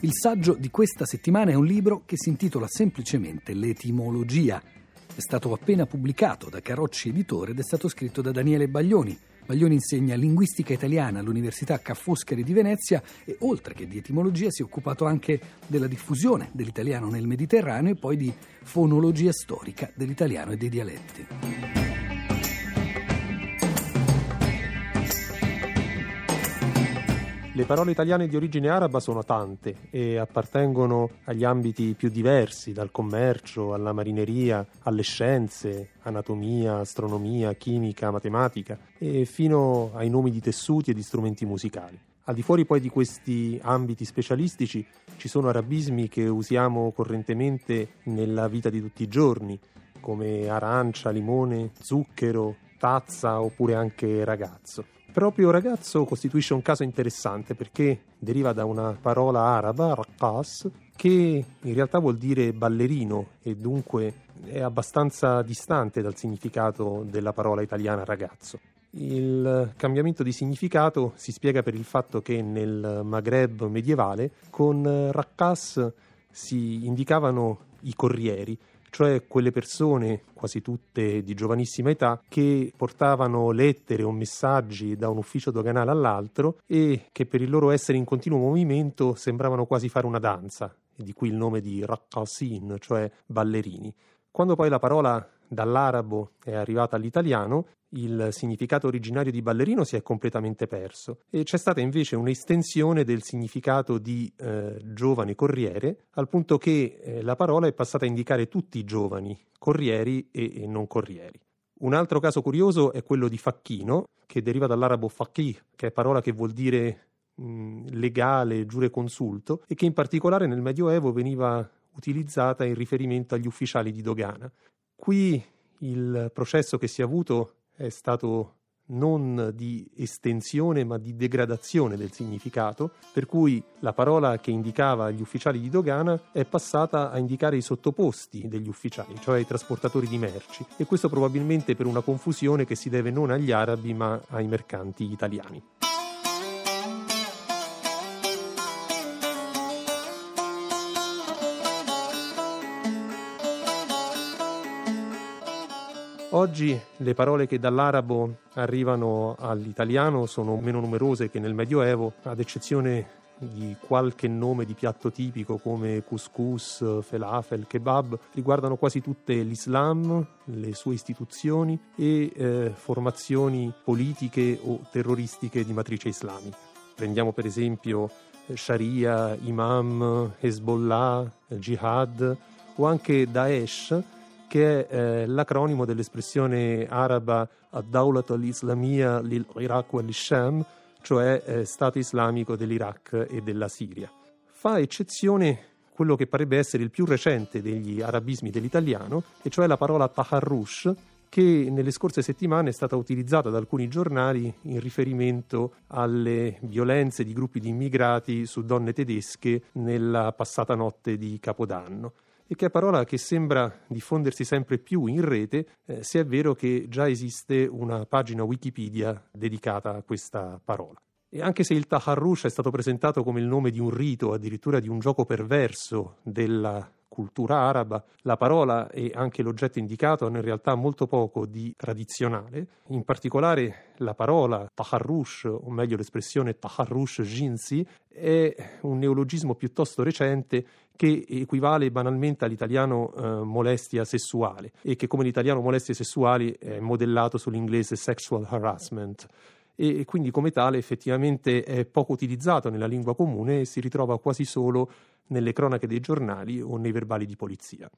Il saggio di questa settimana è un libro che si intitola semplicemente L'etimologia. È stato appena pubblicato da Carocci Editore ed è stato scritto da Daniele Baglioni. Baglioni insegna linguistica italiana all'Università Ca' Foscari di Venezia e oltre che di etimologia si è occupato anche della diffusione dell'italiano nel Mediterraneo e poi di fonologia storica dell'italiano e dei dialetti. Le parole italiane di origine araba sono tante e appartengono agli ambiti più diversi, dal commercio alla marineria, alle scienze, anatomia, astronomia, chimica, matematica e fino ai nomi di tessuti e di strumenti musicali. Al di fuori poi di questi ambiti specialistici ci sono arabismi che usiamo correntemente nella vita di tutti i giorni, come arancia, limone, zucchero, tazza oppure anche ragazzo. Proprio ragazzo costituisce un caso interessante perché deriva da una parola araba, raqqas, che in realtà vuol dire ballerino e dunque è abbastanza distante dal significato della parola italiana ragazzo. Il cambiamento di significato si spiega per il fatto che nel Maghreb medievale con raqqas si indicavano i corrieri, cioè quelle persone, quasi tutte di giovanissima età, che portavano lettere o messaggi da un ufficio doganale all'altro e che per il loro essere in continuo movimento sembravano quasi fare una danza, di qui il nome di raqqasin, cioè ballerini. Quando poi la parola dall'arabo è arrivata all'italiano, il significato originario di ballerino si è completamente perso e c'è stata invece un'estensione del significato di eh, giovane corriere, al punto che eh, la parola è passata a indicare tutti i giovani, corrieri e, e non corrieri. Un altro caso curioso è quello di facchino, che deriva dall'arabo faqih, che è parola che vuol dire mh, legale, giureconsulto, e che in particolare nel Medioevo veniva utilizzata in riferimento agli ufficiali di dogana. Qui il processo che si è avuto è stato non di estensione ma di degradazione del significato, per cui la parola che indicava gli ufficiali di dogana è passata a indicare i sottoposti degli ufficiali, cioè i trasportatori di merci, e questo probabilmente per una confusione che si deve non agli arabi ma ai mercanti italiani. Oggi le parole che dall'arabo arrivano all'italiano sono meno numerose che nel Medioevo, ad eccezione di qualche nome di piatto tipico come couscous, falafel, kebab, riguardano quasi tutte l'Islam, le sue istituzioni e eh, formazioni politiche o terroristiche di matrice islamica. Prendiamo per esempio eh, Sharia, Imam, Hezbollah, Jihad o anche Daesh, che è eh, l'acronimo dell'espressione araba Ad-Dawlat al-Islamiyya lil-Iraq wal-Sham, cioè eh, Stato islamico dell'Iraq e della Siria. Fa eccezione quello che parebbe essere il più recente degli arabismi dell'italiano, e cioè la parola taharrush, che nelle scorse settimane è stata utilizzata da alcuni giornali in riferimento alle violenze di gruppi di immigrati su donne tedesche nella passata notte di Capodanno e che è parola che sembra diffondersi sempre più in rete, eh, se è vero che già esiste una pagina Wikipedia dedicata a questa parola. E anche se il Taharrush è stato presentato come il nome di un rito, addirittura di un gioco perverso della cultura araba, la parola e anche l'oggetto indicato hanno in realtà molto poco di tradizionale. In particolare la parola taharrush, o meglio l'espressione taharrush jinsi, è un neologismo piuttosto recente che equivale banalmente all'italiano eh, molestia sessuale e che come l'italiano molestie sessuali è modellato sull'inglese sexual harassment e quindi come tale effettivamente è poco utilizzato nella lingua comune e si ritrova quasi solo nelle cronache dei giornali o nei verbali di polizia.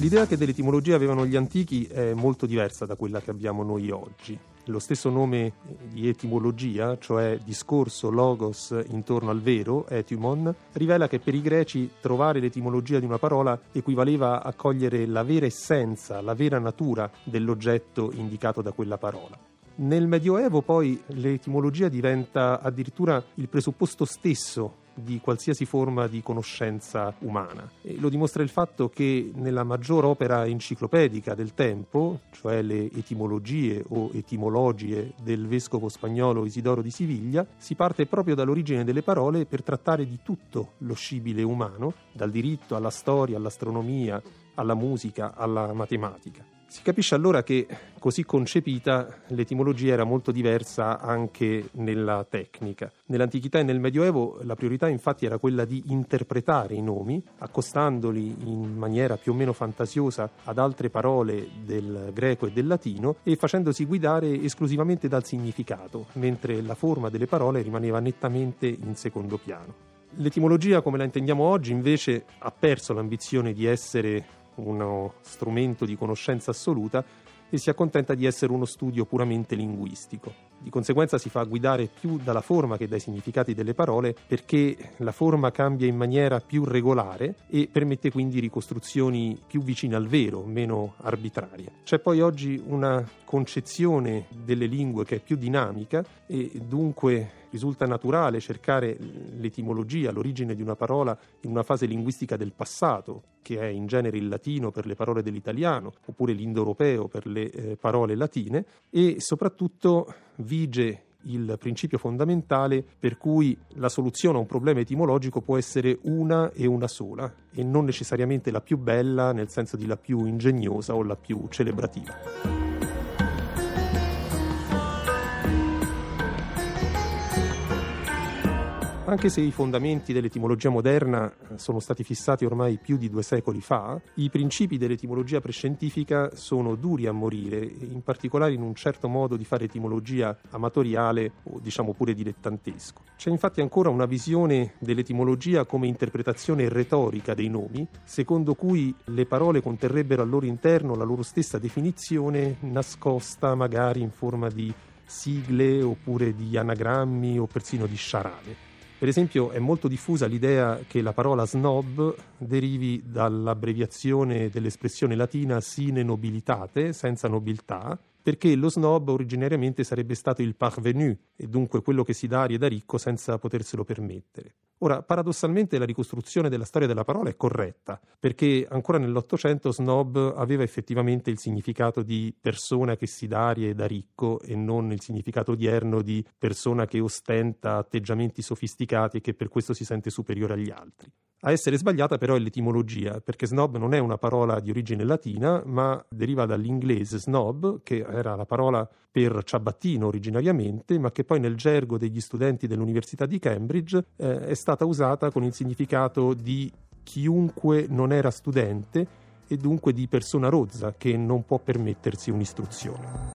L'idea che dell'etimologia avevano gli antichi è molto diversa da quella che abbiamo noi oggi. Lo stesso nome di etimologia, cioè discorso logos intorno al vero, etymon, rivela che per i greci trovare l'etimologia di una parola equivaleva a cogliere la vera essenza, la vera natura dell'oggetto indicato da quella parola. Nel Medioevo poi l'etimologia diventa addirittura il presupposto stesso di qualsiasi forma di conoscenza umana. E lo dimostra il fatto che nella maggior opera enciclopedica del tempo, cioè le etimologie o etimologie del vescovo spagnolo Isidoro di Siviglia, si parte proprio dall'origine delle parole per trattare di tutto lo scibile umano, dal diritto alla storia, all'astronomia, alla musica, alla matematica. Si capisce allora che, così concepita, l'etimologia era molto diversa anche nella tecnica. Nell'antichità e nel Medioevo la priorità infatti era quella di interpretare i nomi, accostandoli in maniera più o meno fantasiosa ad altre parole del greco e del latino e facendosi guidare esclusivamente dal significato, mentre la forma delle parole rimaneva nettamente in secondo piano. L'etimologia, come la intendiamo oggi, invece ha perso l'ambizione di essere uno strumento di conoscenza assoluta e si accontenta di essere uno studio puramente linguistico. Di conseguenza si fa guidare più dalla forma che dai significati delle parole perché la forma cambia in maniera più regolare e permette quindi ricostruzioni più vicine al vero, meno arbitrarie. C'è poi oggi una concezione delle lingue che è più dinamica e dunque risulta naturale cercare l'etimologia, l'origine di una parola in una fase linguistica del passato, che è in genere il latino per le parole dell'italiano, oppure l'indoeuropeo per le eh, parole latine, e soprattutto vige il principio fondamentale per cui la soluzione a un problema etimologico può essere una e una sola e non necessariamente la più bella nel senso di la più ingegnosa o la più celebrativa. Anche se i fondamenti dell'etimologia moderna eh, sono stati fissati ormai più di due secoli fa, i principi dell'etimologia prescientifica sono duri a morire, in particolare in un certo modo di fare etimologia amatoriale o diciamo pure dilettantesco. C'è infatti ancora una visione dell'etimologia come interpretazione retorica dei nomi, secondo cui le parole conterrebbero al loro interno la loro stessa definizione nascosta magari in forma di sigle oppure di anagrammi o persino di sciarade. Per esempio è molto diffusa l'idea che la parola snob derivi dall'abbreviazione dell'espressione latina sine nobilitate, senza nobiltà, perché lo snob originariamente sarebbe stato il parvenu e dunque quello che si dà aria da ricco senza poterselo permettere. Ora, paradossalmente la ricostruzione della storia della parola è corretta, perché ancora nell'Ottocento snob aveva effettivamente il significato di persona che si dà aria da ricco e non il significato odierno di persona che ostenta atteggiamenti sofisticati e che per questo si sente superiore agli altri. A essere sbagliata però è l'etimologia, perché snob non è una parola di origine latina, ma deriva dall'inglese snob, che era la parola per ciabattino originariamente, ma che poi nel gergo degli studenti dell'Università di Cambridge eh, è stata usata con il significato di chiunque non era studente e dunque di persona rozza che non può permettersi un'istruzione.